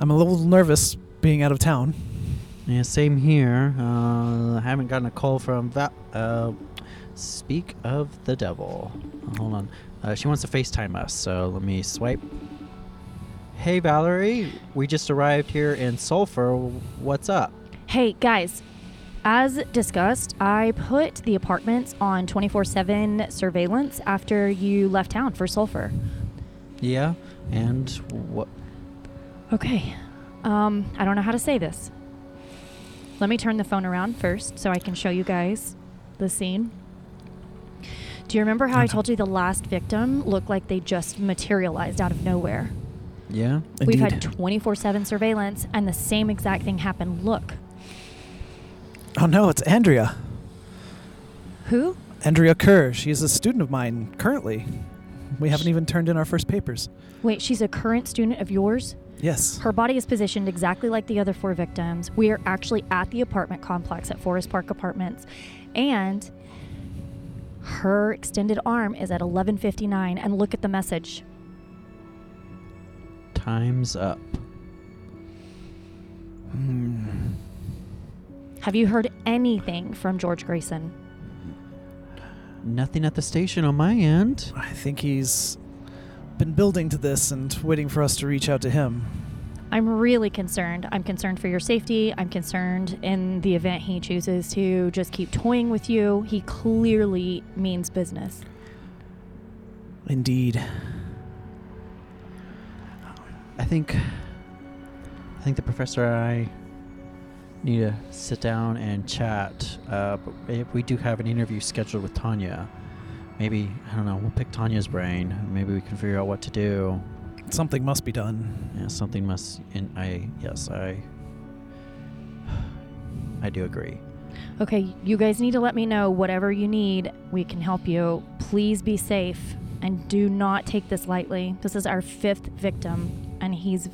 I'm a little nervous being out of town. Yeah, same here. Uh, I haven't gotten a call from that. Uh, speak of the devil. Hold on. Uh, she wants to FaceTime us, so let me swipe. Hey, Valerie. We just arrived here in Sulphur. What's up? Hey, guys. As discussed, I put the apartments on 24 7 surveillance after you left town for Sulphur. Yeah, and what? Okay. Um, I don't know how to say this. Let me turn the phone around first so I can show you guys the scene. Do you remember how I told you the last victim looked like they just materialized out of nowhere? Yeah. We've Indeed. had 24 7 surveillance, and the same exact thing happened. Look. Oh no, it's Andrea. Who? Andrea Kerr. She's a student of mine currently. We haven't even turned in our first papers. Wait, she's a current student of yours? Yes. Her body is positioned exactly like the other four victims. We are actually at the apartment complex at Forest Park Apartments. And her extended arm is at 11:59 and look at the message. Time's up. Hmm. Have you heard anything from George Grayson? Nothing at the station on my end. I think he's been building to this and waiting for us to reach out to him. I'm really concerned. I'm concerned for your safety. I'm concerned in the event he chooses to just keep toying with you. He clearly means business. Indeed. I think I think the professor and I need to sit down and chat. Uh, but if we do have an interview scheduled with Tanya. Maybe I don't know. We'll pick Tanya's brain. Maybe we can figure out what to do. Something must be done. Yeah, something must. In I yes I. I do agree. Okay, you guys need to let me know whatever you need. We can help you. Please be safe and do not take this lightly. This is our fifth victim, and he's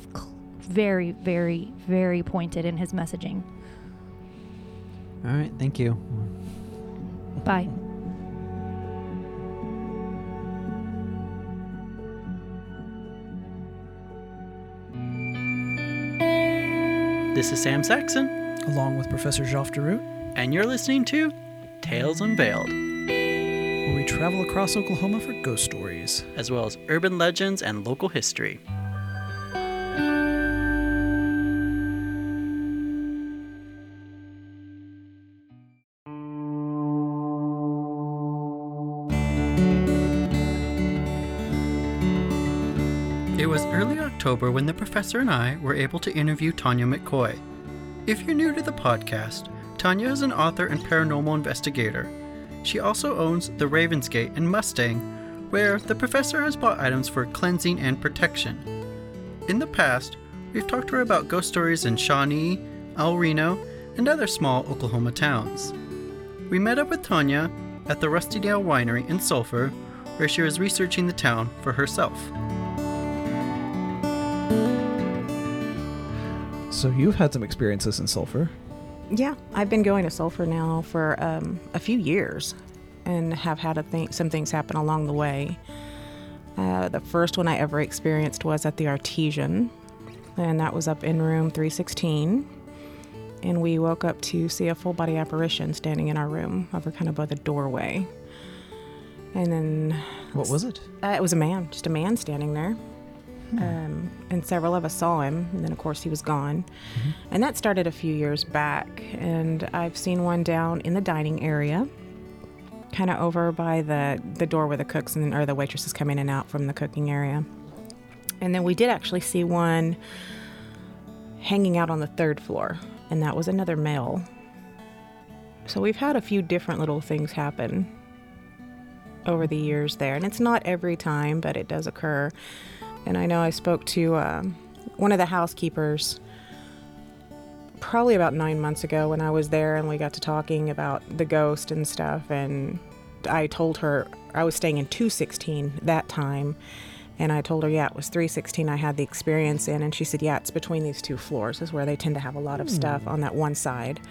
very, very, very pointed in his messaging. All right. Thank you. Bye. This is Sam Saxon, Along with Professor Joff Deroot, and you're listening to Tales Unveiled, where we travel across Oklahoma for ghost stories. as well as urban legends and local history. October when the professor and I were able to interview Tanya McCoy. If you're new to the podcast, Tanya is an author and paranormal investigator. She also owns the Ravensgate in Mustang, where the professor has bought items for cleansing and protection. In the past, we've talked to her about ghost stories in Shawnee, El Reno, and other small Oklahoma towns. We met up with Tanya at the Rusty Nail Winery in Sulphur, where she was researching the town for herself. So you've had some experiences in Sulphur. Yeah, I've been going to Sulphur now for um, a few years and have had a thing, some things happen along the way. Uh, the first one I ever experienced was at the Artesian, and that was up in room 316. And we woke up to see a full body apparition standing in our room over kind of by the doorway. And then What was it? uh, it was a man, just a man standing there. Um, and several of us saw him, and then of course he was gone. And that started a few years back. And I've seen one down in the dining area, kind of over by the the door where the cooks and or the waitresses come in and out from the cooking area. And then we did actually see one hanging out on the third floor, and that was another male. So we've had a few different little things happen over the years there, and it's not every time, but it does occur. And I know I spoke to um, one of the housekeepers probably about nine months ago when I was there, and we got to talking about the ghost and stuff. And I told her I was staying in 216 that time, and I told her, yeah, it was 316 I had the experience in, and she said, yeah, it's between these two floors, is where they tend to have a lot of stuff on that one side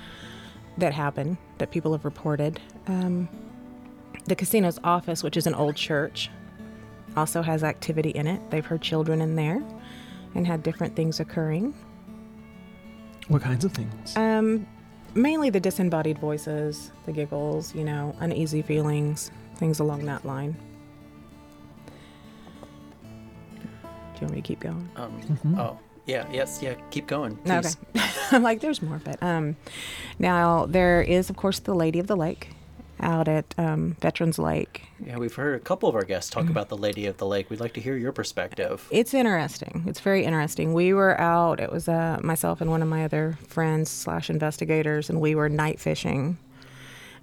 that happened that people have reported. Um, the casino's office, which is an old church, also has activity in it. They've heard children in there and had different things occurring. What kinds of things? Um, mainly the disembodied voices, the giggles, you know, uneasy feelings, things along that line. Do you want me to keep going? Um, Mhm. Oh, yeah, yes, yeah. Keep going. Okay. I'm like, there's more, but um, now there is, of course, the Lady of the Lake out at um, Veterans Lake. Yeah, we've heard a couple of our guests talk about the Lady of the Lake. We'd like to hear your perspective. It's interesting. It's very interesting. We were out. It was uh, myself and one of my other friends slash investigators, and we were night fishing,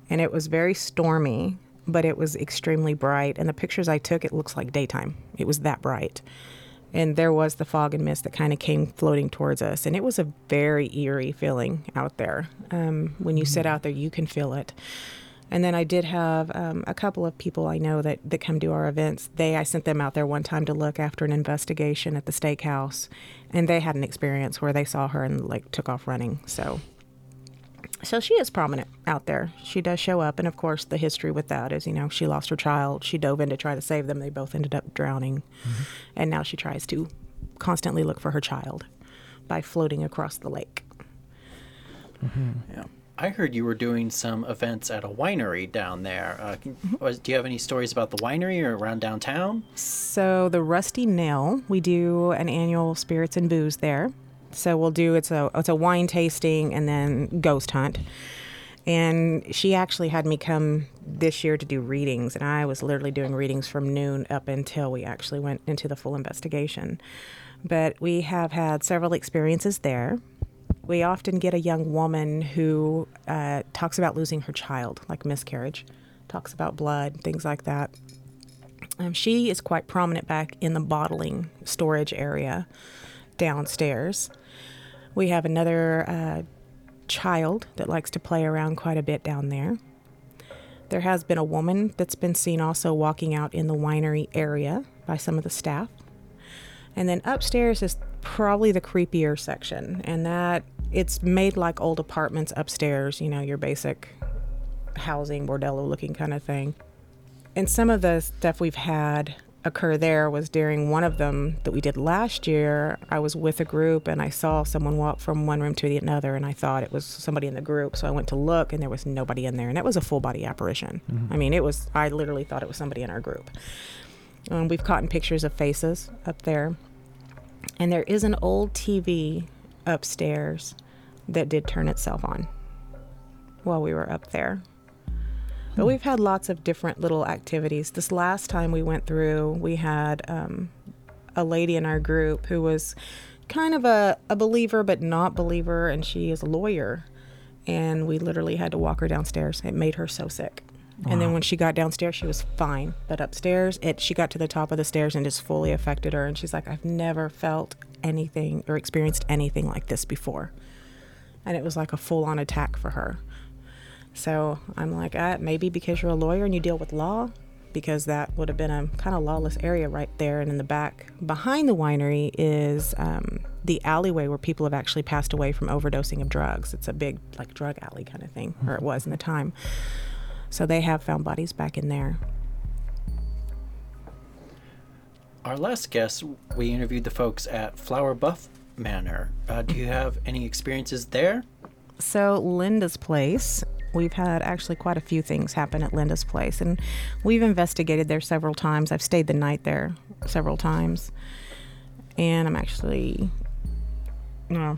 and it was very stormy, but it was extremely bright. And the pictures I took, it looks like daytime. It was that bright, and there was the fog and mist that kind of came floating towards us, and it was a very eerie feeling out there. Um, when you sit out there, you can feel it. And then I did have um, a couple of people I know that, that come to our events. They I sent them out there one time to look after an investigation at the steakhouse, and they had an experience where they saw her and like took off running. So, so she is prominent out there. She does show up, and of course the history with that is you know she lost her child. She dove in to try to save them. They both ended up drowning, and now she tries to constantly look for her child by floating across the lake. Yeah. I heard you were doing some events at a winery down there. Uh, can, was, do you have any stories about the winery or around downtown? So the Rusty Nail, we do an annual spirits and booze there. So we'll do it's a it's a wine tasting and then ghost hunt. And she actually had me come this year to do readings, and I was literally doing readings from noon up until we actually went into the full investigation. But we have had several experiences there. We often get a young woman who uh, talks about losing her child, like miscarriage, talks about blood, things like that. Um, she is quite prominent back in the bottling storage area downstairs. We have another uh, child that likes to play around quite a bit down there. There has been a woman that's been seen also walking out in the winery area by some of the staff. And then upstairs is probably the creepier section, and that it's made like old apartments upstairs, you know, your basic housing, bordello looking kind of thing. And some of the stuff we've had occur there was during one of them that we did last year. I was with a group and I saw someone walk from one room to the another, and I thought it was somebody in the group. So I went to look, and there was nobody in there, and it was a full body apparition. I mean, it was. I literally thought it was somebody in our group. Um, we've caught in pictures of faces up there, and there is an old TV upstairs that did turn itself on while we were up there. But we've had lots of different little activities. This last time we went through, we had um, a lady in our group who was kind of a, a believer but not believer, and she is a lawyer. And we literally had to walk her downstairs. It made her so sick. And then when she got downstairs, she was fine. But upstairs, it she got to the top of the stairs and just fully affected her. And she's like, I've never felt anything or experienced anything like this before. And it was like a full on attack for her. So I'm like, uh, maybe because you're a lawyer and you deal with law, because that would have been a kind of lawless area right there. And in the back behind the winery is um, the alleyway where people have actually passed away from overdosing of drugs. It's a big, like, drug alley kind of thing, or it was in the time. So they have found bodies back in there. Our last guest, we interviewed the folks at Flower Buff Manor. Uh, do you have any experiences there? So Linda's place, we've had actually quite a few things happen at Linda's place, and we've investigated there several times. I've stayed the night there several times, and I'm actually, you know,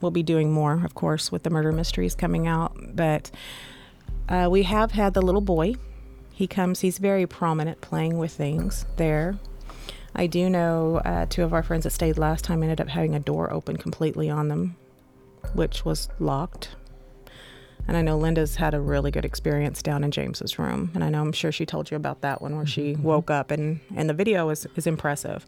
we'll be doing more, of course, with the murder mysteries coming out. But uh, we have had the little boy. He comes. He's very prominent, playing with things there. I do know uh, two of our friends that stayed last time ended up having a door open completely on them which was locked. And I know Linda's had a really good experience down in James's room, and I know I'm sure she told you about that one where she woke up, and and the video is is impressive.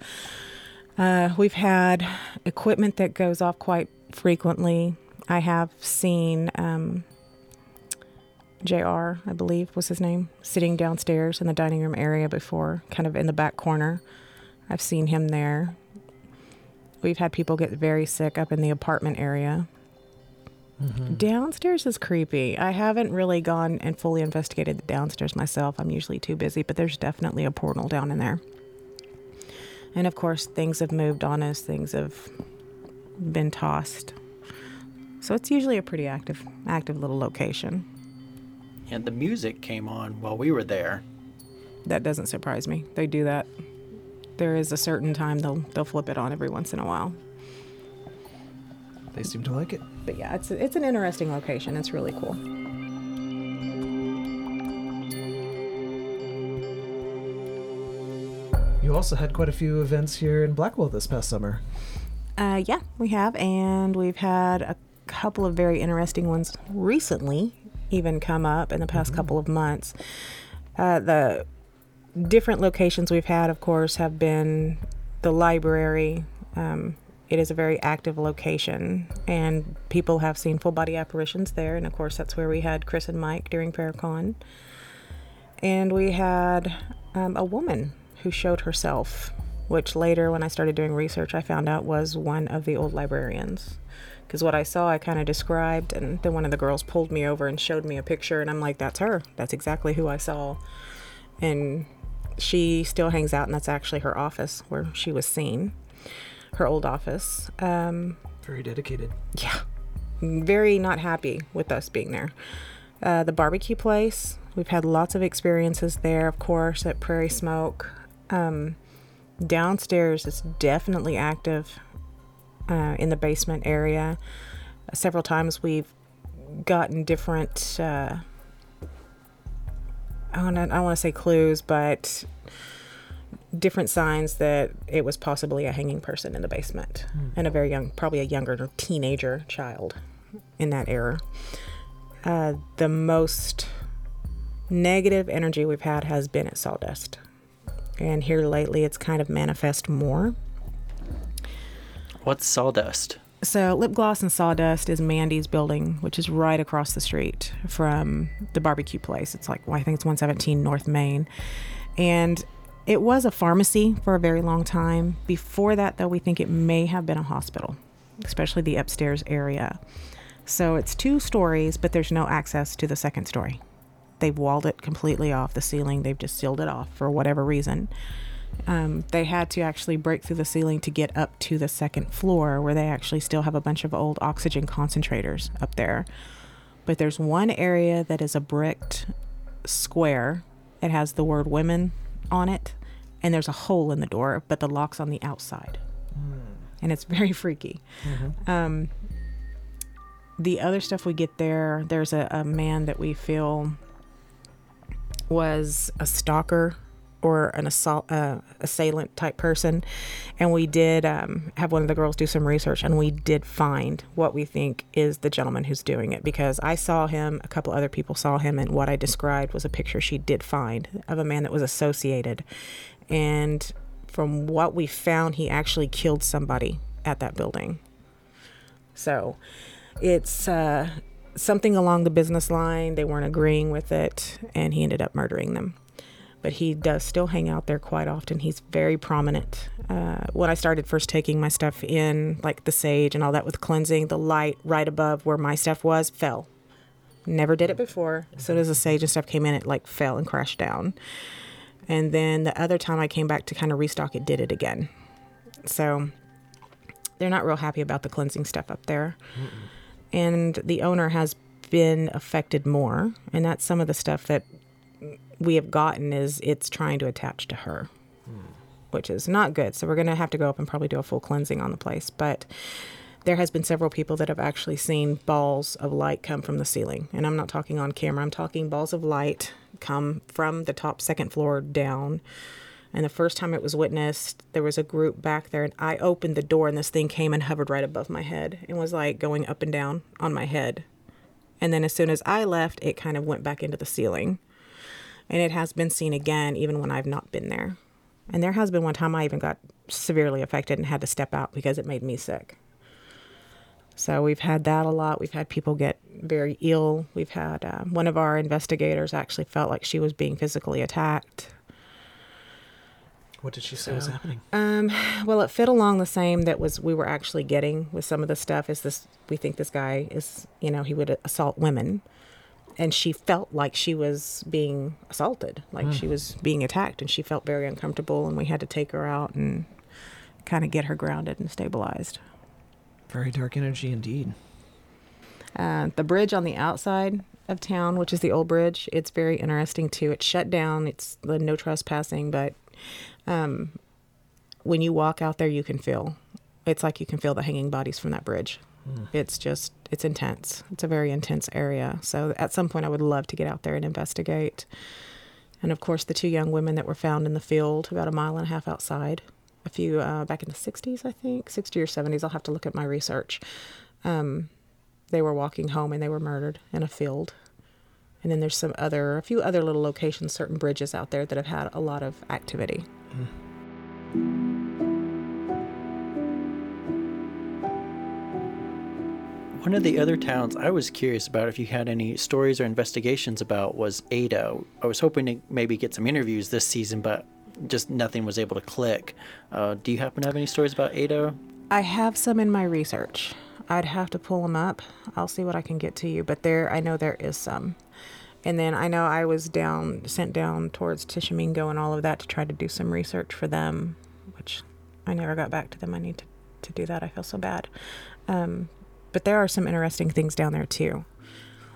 Uh, we've had equipment that goes off quite frequently. I have seen um, Jr. I believe was his name, sitting downstairs in the dining room area before, kind of in the back corner. I've seen him there. We've had people get very sick up in the apartment area. Mm-hmm. Downstairs is creepy. I haven't really gone and fully investigated the downstairs myself. I'm usually too busy, but there's definitely a portal down in there. And of course, things have moved on us, things have been tossed. So it's usually a pretty active, active little location. And the music came on while we were there. That doesn't surprise me. They do that. There is a certain time they'll they'll flip it on every once in a while. They seem to like it. But yeah, it's it's an interesting location. It's really cool. You also had quite a few events here in Blackwell this past summer. Uh, yeah, we have, and we've had a couple of very interesting ones recently, even come up in the past couple of months. Uh, the different locations we've had, of course, have been the library. Um, it is a very active location, and people have seen full body apparitions there. And of course, that's where we had Chris and Mike during Paracon. And we had um, a woman who showed herself, which later, when I started doing research, I found out was one of the old librarians. Because what I saw, I kind of described, and then one of the girls pulled me over and showed me a picture, and I'm like, that's her. That's exactly who I saw. And she still hangs out, and that's actually her office where she was seen, her old office. Um, Very dedicated. yeah, very not happy with us being there. Uh, the barbecue place, we've had lots of experiences there, of course, at Prairie Smoke. Um, downstairs, it's definitely active uh, in the basement area. several times we've gotten different. Uh, I want to. I want to say clues, but different signs that it was possibly a hanging person in the basement and a very young, probably a younger teenager child in that era. Uh, the most negative energy we've had has been at Sawdust. And here lately, it's kind of manifest more. What's sawdust? So, Lip Gloss and Sawdust is Mandy's building, which is right across the street from the barbecue place. It's like, well, I think it's 117 North Main. And it was a pharmacy for a very long time. Before that, though, we think it may have been a hospital, especially the upstairs area. So, it's two stories, but there's no access to the second story. They've walled it completely off the ceiling, they've just sealed it off for whatever reason um, they had to actually break through the ceiling to get up to the second floor where they actually still have a bunch of old oxygen concentrators up there. But there's one area that is a bricked square. It has the word women on it, and there's a hole in the door, but the lock's on the outside. And it's very freaky. Um, the other stuff we get there, there's a, a man that we feel was a stalker or an assault uh, assailant type person. And we did um, have one of the girls do some research and we did find what we think is the gentleman who's doing it because i saw him a couple other people saw him and what i described was a picture she did find of a man that was associated. And from what we found he actually killed somebody at that building. So it's uh, something along the business line. They weren't agreeing with it and he ended up murdering them but he does still hang out there quite often. He's very prominent. Uh, when I started first taking my stuff in, like the sage and all that with cleansing, the light right above where my stuff was fell. Never did it before. As soon as the sage and stuff came in, it like fell and crashed down. And then the other time I came back to kind of restock, it did it again. So they're not real happy about the cleansing stuff up there. And the owner has been affected more. And that's some of the stuff that we have gotten is it's trying to attach to her, which is not good. So we're going to have to go up and probably do a full cleansing on the place. But there has been several people that have actually seen balls of light come from the ceiling, and I'm not talking on camera. I'm talking balls of light come from the top second floor down. And the first time it was witnessed, there was a group back there, and I opened the door, and this thing came and hovered right above my head and was like going up and down on my head. And then as soon as I left, it kind of went back into the ceiling and it has been seen again even when I've not been there. And there has been one time I even got severely affected and had to step out because it made me sick. So we've had that a lot. We've had people get very ill. We've had uh, one of our investigators actually felt like she was being physically attacked. What did she say was happening? Um, well, it fit along the same that was we were actually getting with some of the stuff. Is this we think this guy is you know he would assault women, and she felt like she was being assaulted, like she was being attacked, and she felt very uncomfortable, and we had to take her out and kind of get her grounded and stabilized. Very dark energy indeed. Uh, the bridge on the outside of town, which is the old bridge, it's very interesting too. It's shut down. It's the no trespassing, but um, when you walk out there, you can feel. It's like you can feel the hanging bodies from that bridge. It's just it's intense. It's a very intense area. So at some point, I would love to get out there and investigate. And of course, the two young women that were found in the field about a mile and a half outside, a few uh, back in the 60s, I think, 60 or 70s. I'll have to look at my research. Um, they were walking home and they were murdered in a field. And then there's some other, a few other little locations, certain bridges out there that have had a lot of activity. One of the other towns I was curious about if you had any stories or investigations about was Ada. I was hoping to maybe get some interviews this season, but just nothing was able to click. Uh, do you happen to have any stories about Ada? I have some in my research. I'd have to pull them up. I'll see what I can get to you, but there, I know there is some. And then I know I was down, sent down towards Tishomingo and all of that to try to do some research for them, which I never got back to them. I need to, to do that. I feel so bad. Um, but there are some interesting things down there too.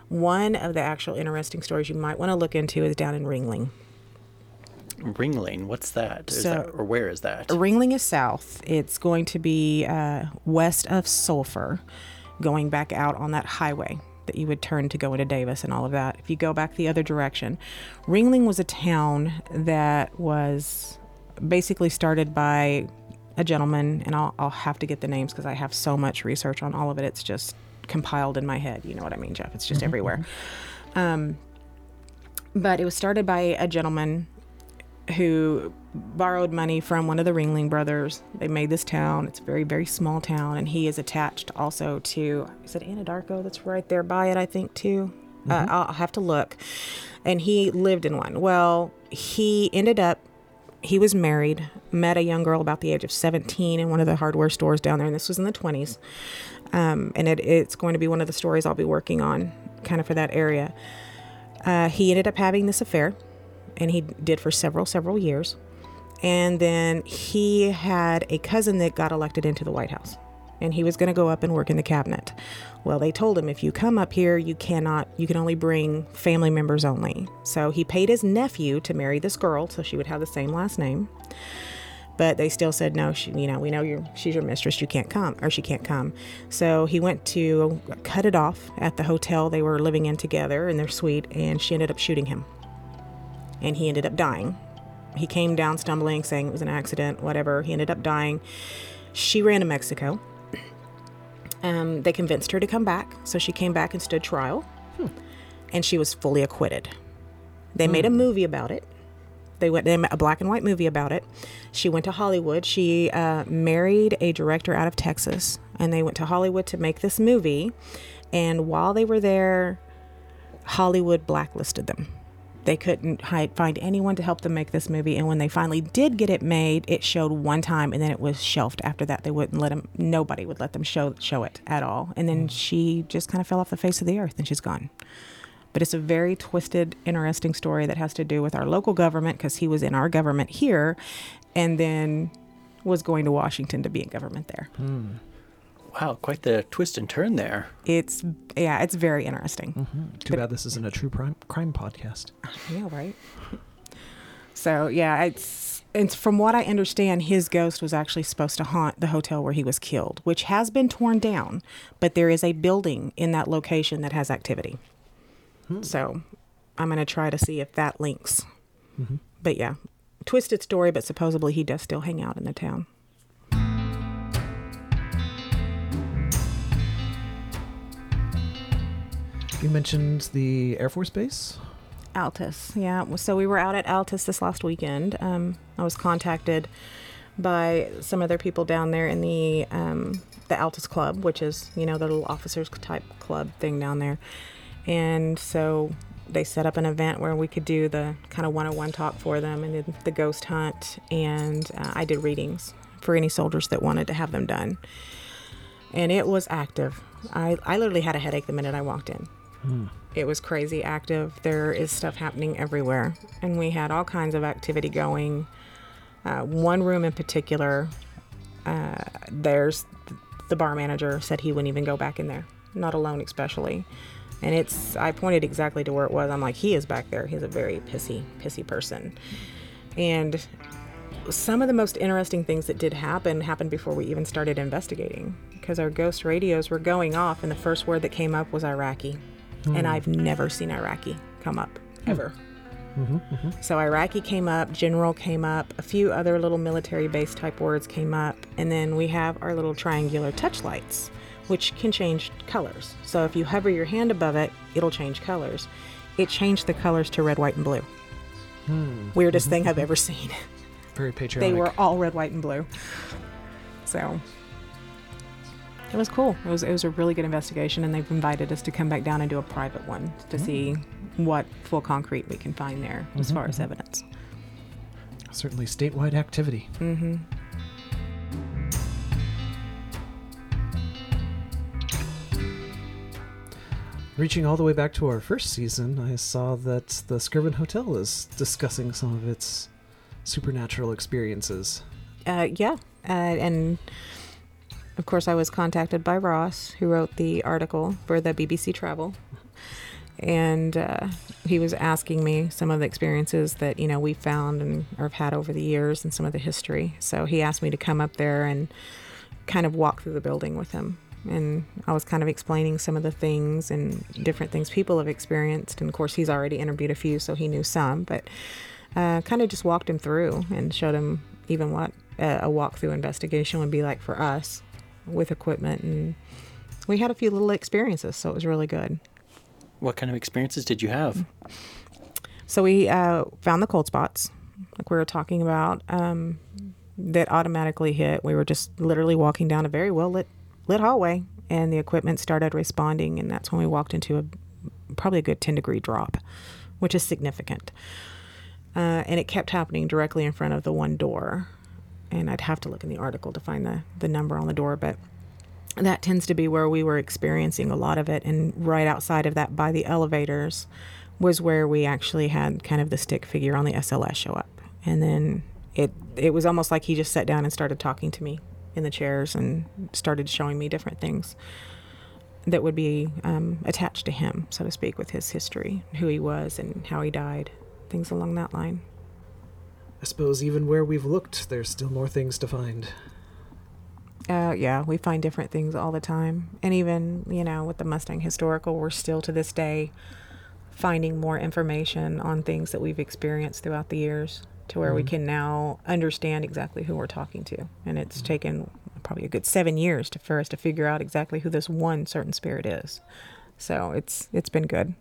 One of the actual interesting stories you might want to look into is down in Ringling. Ringling, what's that? Is So- that or where is that? Ringling is south. It's going to be uh, west of Sulphur, going back out on that highway that you would turn to go into Davis and all of that. If you go back the other direction, Ringling was a town that was basically started by a gentleman, and I'll, I'll have to get the names because I have so much research on all of it. It's just compiled in my head. You know what I mean, Jeff? It's just everywhere. Um, but it was started by a gentleman who borrowed money from one of the Ringling brothers. They made this town. It's a very, very small town, and he is attached also to is it Anadarko that's right there by it, I think too. Uh, I'll have to look. And he lived in one. Well, he ended up he was married, met a young girl about the age of 17 in one of the hardware stores down there, and this was in the 20s. Um, and it, it's going to be one of the stories I'll be working on, kind of for that area. Uh, he ended up having this affair, and he did for several, several years. And then he had a cousin that got elected into the White House, and he was going to go up and work in the cabinet. Well, they told him if you come up here, you cannot, you can only bring family members only. So he paid his nephew to marry this girl, so she would have the same last name. But they still said no. She, you know, we know you're she's your mistress. You can't come, or she can't come. So he went to cut it off at the hotel they were living in together in their suite, and she ended up shooting him. And he ended up dying. He came down stumbling, saying it was an accident, whatever. He ended up dying. She ran to Mexico. Um, they convinced her to come back, so she came back and stood trial, and she was fully acquitted. They made a movie about it. They went they made a black and white movie about it. She went to Hollywood. She uh, married a director out of Texas, and they went to Hollywood to make this movie. And while they were there, Hollywood blacklisted them. They couldn't hi- find anyone to help them make this movie. And when they finally did get it made, it showed one time, and then it was shelved. After that, they wouldn't let them. Nobody would let them show show it at all. And then mm. she just kind of fell off the face of the earth, and she's gone. But it's a very twisted, interesting story that has to do with our local government because he was in our government here, and then was going to Washington to be in government there. Hmm. Wow, quite the twist and turn there. It's yeah, it's very interesting. Mm-hmm. Too bad this isn't a true crime, crime podcast. Yeah, right. So yeah, it's it's from what I understand, his ghost was actually supposed to haunt the hotel where he was killed, which has been torn down, but there is a building in that location that has activity. Hmm. So I'm gonna try to see if that links. Mm-hmm. But yeah, twisted story, but supposedly he does still hang out in the town. You mentioned the Air Force Base. Altus, yeah. So we were out at Altus this last weekend. Um, I was contacted by some other people down there in the um, the Altus Club, which is you know the little officers type club thing down there, and so they set up an event where we could do the kind of one-on-one talk for them and the ghost hunt, and uh, I did readings for any soldiers that wanted to have them done, and it was active. I I literally had a headache the minute I walked in it was crazy active. There is stuff happening everywhere, and we had all kinds of activity going. Uh, one room in particular, Uh, there's the bar manager said he wouldn't even go back in there, not alone especially. And it's I pointed exactly to where it was. I'm like, he is back there. He's a very pissy, pissy person. And some of the most interesting things that did happen happened before we even started investigating because our ghost radios were going off and the first word that came up was iraqi and hmm. i've never seen iraqi come up hmm. ever. Mm-hmm, mm-hmm. So iraqi came up general came up a few other little military base type words came up and then we have our little triangular touch lights which can change colors. So if you hover your hand above it it'll change colors. It changed the colors to red white and blue. Hmm. Weirdest mm-hmm, thing i've ever seen. Very patriotic. they were all red, white, and blue. So it was cool. It was it was a really good investigation, and they've invited us to come back down and do a private one to see what full concrete we can find there as far as evidence. certainly statewide activity. Mm-hmm. Reaching all the way back to our first season, I saw that the Skirvin Hotel is discussing some of its supernatural experiences. Uh, yeah, uh, and of course, I was contacted by Ross, who wrote the article for the BBC Travel, and uh, he was asking me some of the experiences that you know we found and or have had over the years, and some of the history. So he asked me to come up there and kind of walk through the building with him. And I was kind of explaining some of the things and different things people have experienced. And of course, he's already interviewed a few, so he knew some. But uh, kind of just walked him through and showed him even what a, walkthrough investigation would be like for us with equipment. And we had a few little experiences, so it was really good. What kind of experiences did you have? So we uh, found the cold spots, like we were talking about, um, that automatically hit. We were just literally walking down a very well lit lit hallway, and the equipment started responding, and that's when we walked into a probably a good ten degree drop, which is significant. Uh, and it kept happening directly in front of the one door, and I'd have to look in the article to find the the number on the door, but that tends to be where we were experiencing a lot of it and right outside of that by the elevators was where we actually had kind of the stick figure on the SLS show up. And then it it was almost like he just sat down and started talking to me in the chairs and started showing me different things that would be um, attached to him so to speak with his history who he was and how he died things along that line I suppose even where we've looked, there's still more things to find. Uh, yeah, we find different things all the time. And even, you know, with the Mustang Historical, we're still to this day finding more information on things that we've experienced throughout the years to where we can now understand exactly who we're talking to. And it's taken probably a good seven years to, for us to figure out exactly who this one certain spirit is. So it's it's been good.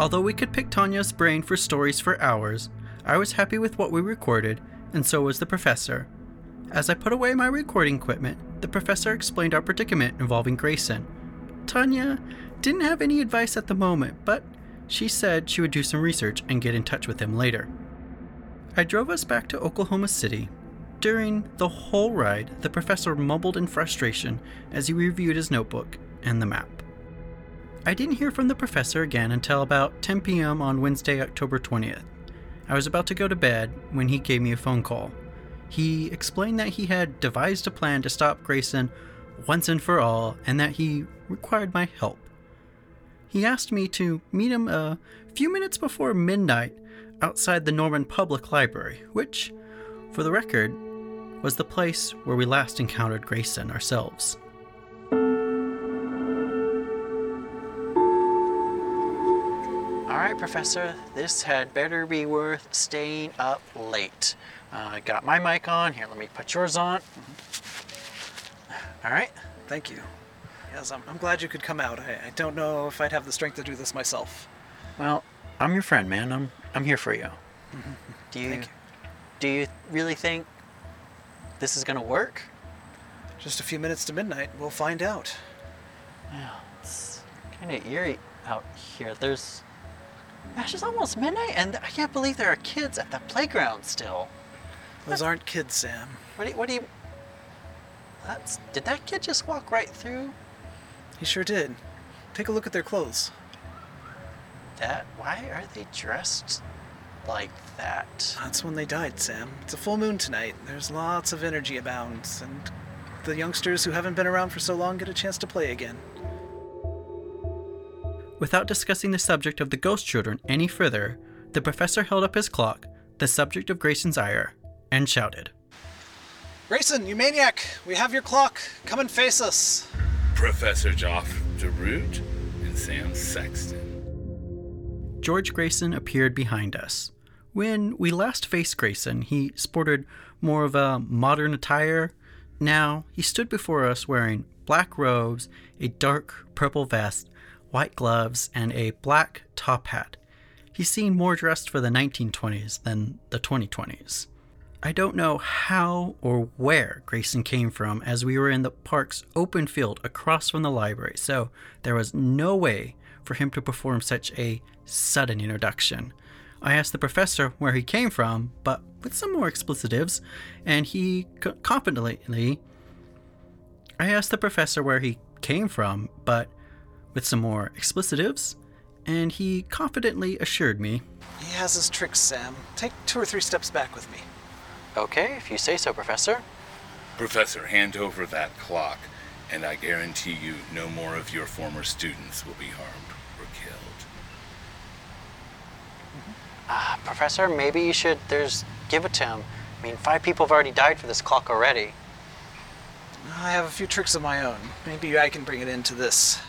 Although we could pick Tanya's brain for stories for hours, I was happy with what we recorded, and so was the professor. As I put away my recording equipment, the professor explained our predicament involving Grayson. Tanya didn't have any advice at the moment, but she said she would do some research and get in touch with him later. I drove us back to Oklahoma City. During the whole ride, the professor mumbled in frustration as he reviewed his notebook and the map. I didn't hear from the professor again until about 10 p.m. on Wednesday, October 20th. I was about to go to bed when he gave me a phone call. He explained that he had devised a plan to stop Grayson once and for all and that he required my help. He asked me to meet him a few minutes before midnight outside the Norman Public Library, which, for the record, was the place where we last encountered Grayson ourselves. All right, Professor, this had better be worth staying up late. Uh, I got my mic on. Here, let me put yours on. All right. Thank you. Yes, I'm, I'm glad you could come out. I, I don't know if I'd have the strength to do this myself. Well, I'm your friend, man. I'm I'm here for you. Do you Thank you. do you really think this is gonna work? Just a few minutes to midnight, we'll find out. Yeah, it's kind of eerie out here. There's gosh, it's almost midnight, and I can't believe there are kids at the playground still. Those aren't kids, Sam. What do you, what do you? That's did that kid just walk right through? He sure did. Take a look at their clothes. That why are they dressed like that? That's when they died, Sam. It's a full moon tonight. There's lots of energy abound, and the youngsters who haven't been around for so long get a chance to play again. Without discussing the subject of the ghost children any further, the professor held up his clock, the subject of Grayson's ire, and shouted. Grayson, you maniac! We have your clock. Come and face us. Professor Joff DeRoot and Sam Sexton. George Grayson appeared behind us. When we last faced Grayson, he sported more of a modern attire. Now, he stood before us wearing black robes, a dark purple vest, white gloves, and a black top hat. He seemed more dressed for the 1920s than the 2020s. I don't know how or where Grayson came from as we were in the park's open field across from the library, so there was no way for him to perform such a sudden introduction. I asked the professor where he came from, but with some more explicitives, and he confidently. I asked the professor where he came from, but with some more explicitives, and he confidently assured me. He has his tricks, Sam. Take two or three steps back with me. Okay, if you say so, Professor. Professor, hand over that clock, and I guarantee you no more of your former students will be harmed or killed. Uh, Professor, maybe you should. There's. Give it to him. I mean, five people have already died for this clock already. I have a few tricks of my own. Maybe I can bring it into this.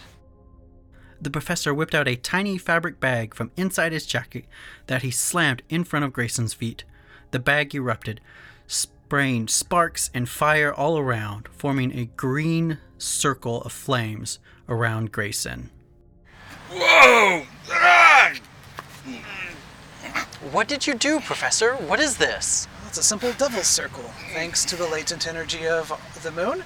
The professor whipped out a tiny fabric bag from inside his jacket that he slammed in front of Grayson's feet. The bag erupted, spraying sparks and fire all around, forming a green circle of flames around Grayson. Whoa! Ah! What did you do, Professor? What is this? Well, it's a simple devil's circle. Thanks to the latent energy of the moon,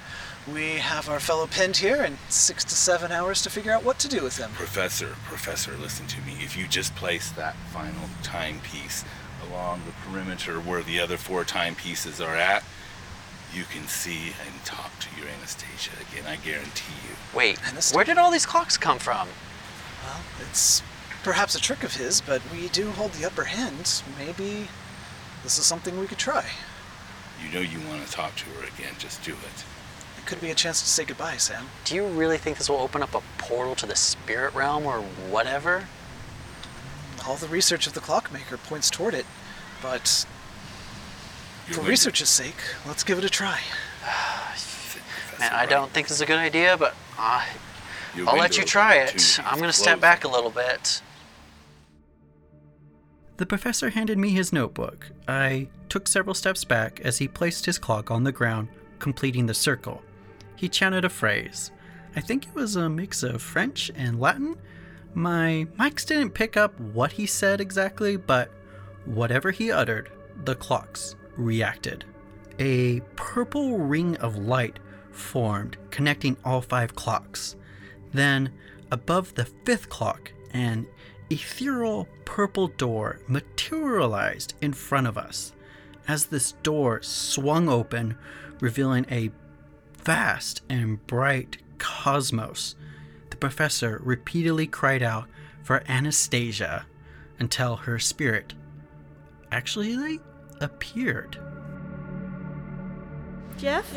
we have our fellow pinned here in six to seven hours to figure out what to do with him. Professor, Professor, listen to me. If you just place that final timepiece along the perimeter where the other four timepieces are at, you can see and talk to your Anastasia again, I guarantee you. Wait, Anastasia. where did all these clocks come from? Well, it's perhaps a trick of his, but we do hold the upper hand. Maybe this is something we could try. You know you want to talk to her again, just do it. It could be a chance to say goodbye, Sam. Do you really think this will open up a portal to the spirit realm or whatever? All the research of the clockmaker points toward it, but You're for going to- research's sake, let's give it a try. Man, I don't think this is a good idea, but uh, I'll let you try it. I'm going to step back a little bit. The professor handed me his notebook. I took several steps back as he placed his clock on the ground, completing the circle. He chanted a phrase. I think it was a mix of French and Latin. My mics didn't pick up what he said exactly, but whatever he uttered, the clocks reacted. A purple ring of light formed, connecting all five clocks. Then, above the fifth clock, an ethereal purple door materialized in front of us. As this door swung open, revealing a vast and bright cosmos, the professor repeatedly cried out for Anastasia until her spirit actually appeared. Jeff?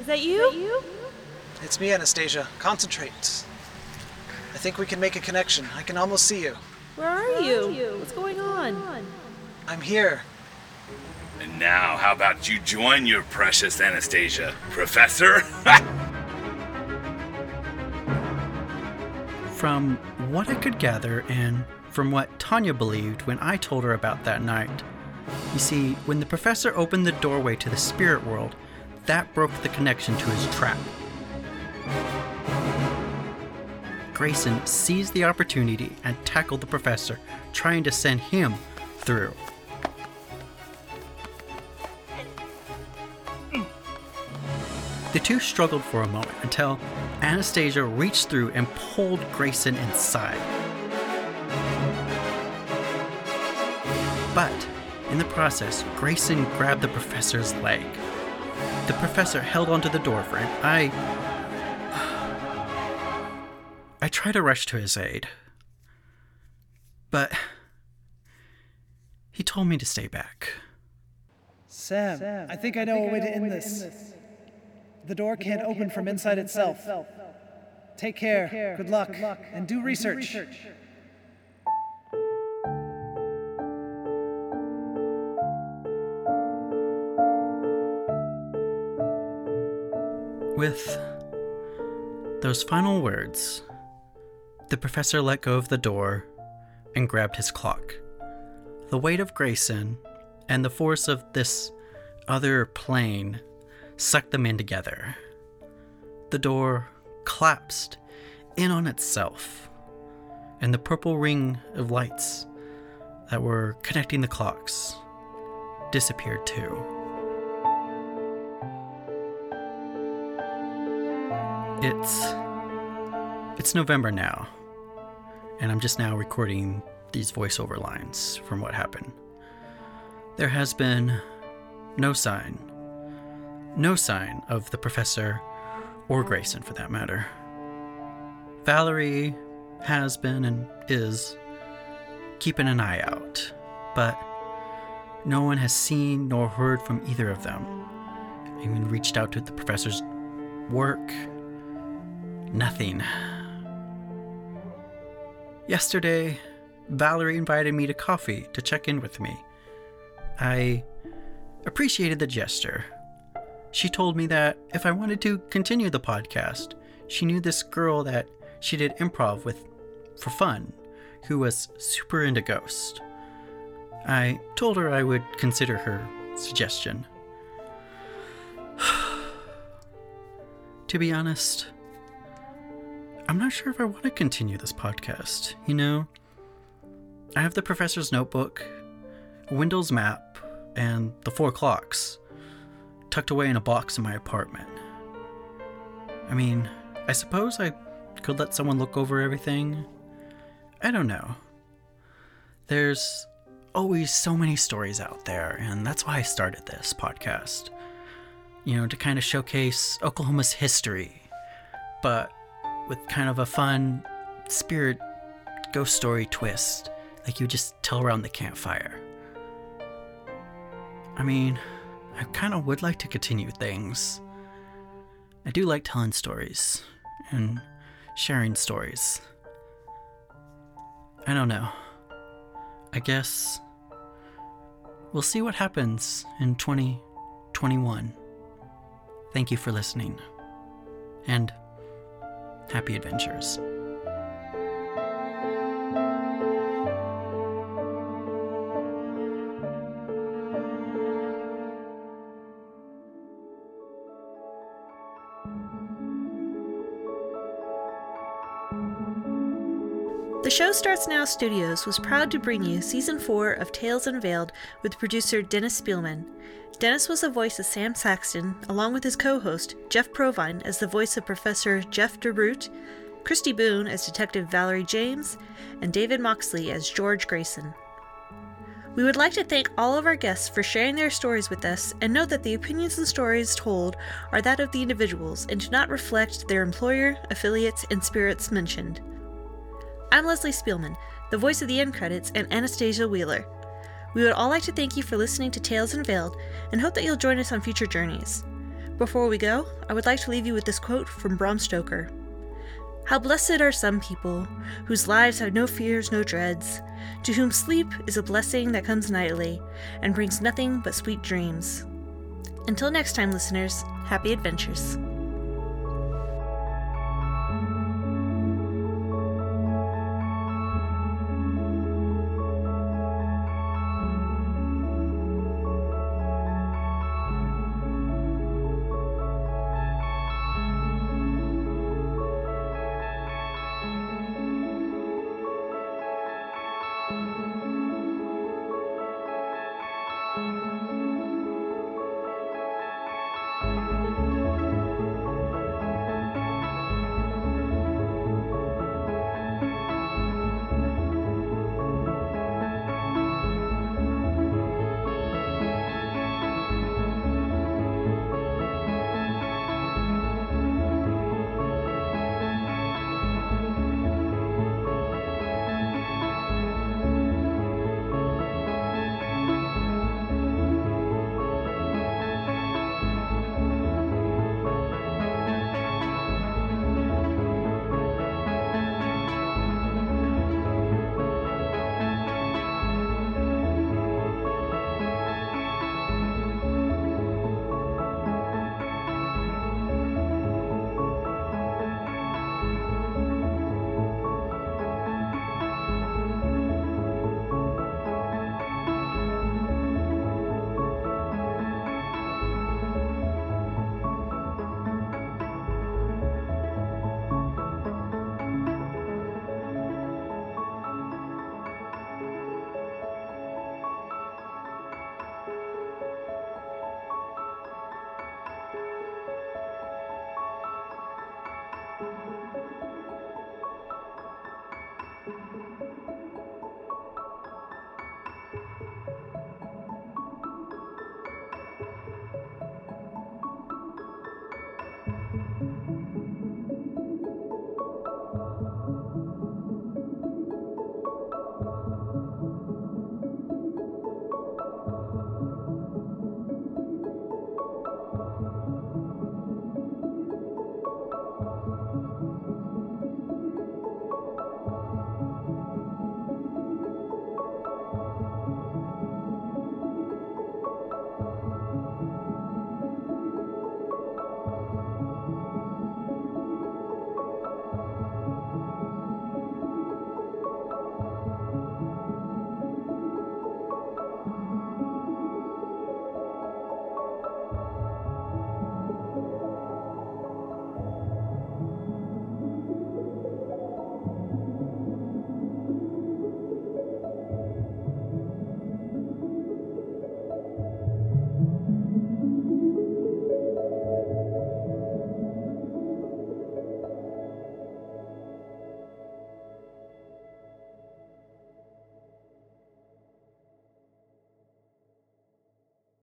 Is that you? It's me, Anastasia. Concentrate. I think we can make a connection. I can almost see you. Where are you? What's going on? I'm here. And now, how about you join your precious Anastasia, Professor? From what I could gather, and from what Tanya believed when I told her about that night, you see, when the professor opened the doorway to the spirit world, that broke the connection to his trap. Grayson seized the opportunity and tackled the professor, trying to send him through. The two struggled for a moment until Anastasia reached through and pulled Grayson inside. But in the process, Grayson grabbed the professor's leg. The professor held onto the door frame. I. I try to rush to his aid. But he told me to stay back. Sam, I think I know a way to end this. The door can't open from inside itself. Take care, good luck, and do research. With those final words, the professor let go of the door and grabbed his clock. The weight of Grayson and the force of this other plane sucked them in together. The door collapsed in on itself, and the purple ring of lights that were connecting the clocks disappeared too. It's it's November now, and I'm just now recording these voiceover lines from what happened. There has been no sign, no sign of the professor or Grayson for that matter. Valerie has been and is keeping an eye out, but no one has seen nor heard from either of them. Even reached out to the professor's work. Nothing. Yesterday, Valerie invited me to coffee to check in with me. I appreciated the gesture. She told me that if I wanted to continue the podcast, she knew this girl that she did improv with for fun who was super into Ghost. I told her I would consider her suggestion. to be honest, I'm not sure if I want to continue this podcast. You know, I have the professor's notebook, Wendell's map, and the four clocks tucked away in a box in my apartment. I mean, I suppose I could let someone look over everything. I don't know. There's always so many stories out there, and that's why I started this podcast. You know, to kind of showcase Oklahoma's history, but with kind of a fun spirit ghost story twist, like you just tell around the campfire. I mean, I kind of would like to continue things. I do like telling stories and sharing stories. I don't know. I guess we'll see what happens in 2021. Thank you for listening. And happy adventures. Show Starts Now Studios was proud to bring you season 4 of Tales Unveiled with producer Dennis Spielman. Dennis was the voice of Sam Saxton, along with his co host, Jeff Provine, as the voice of Professor Jeff DeRoot, Christy Boone as Detective Valerie James, and David Moxley as George Grayson. We would like to thank all of our guests for sharing their stories with us and note that the opinions and stories told are that of the individuals and do not reflect their employer, affiliates, and spirits mentioned. I'm Leslie Spielman, the voice of the end credits, and Anastasia Wheeler. We would all like to thank you for listening to Tales Unveiled and hope that you'll join us on future journeys. Before we go, I would like to leave you with this quote from Bram Stoker How blessed are some people, whose lives have no fears, no dreads, to whom sleep is a blessing that comes nightly and brings nothing but sweet dreams. Until next time, listeners, happy adventures.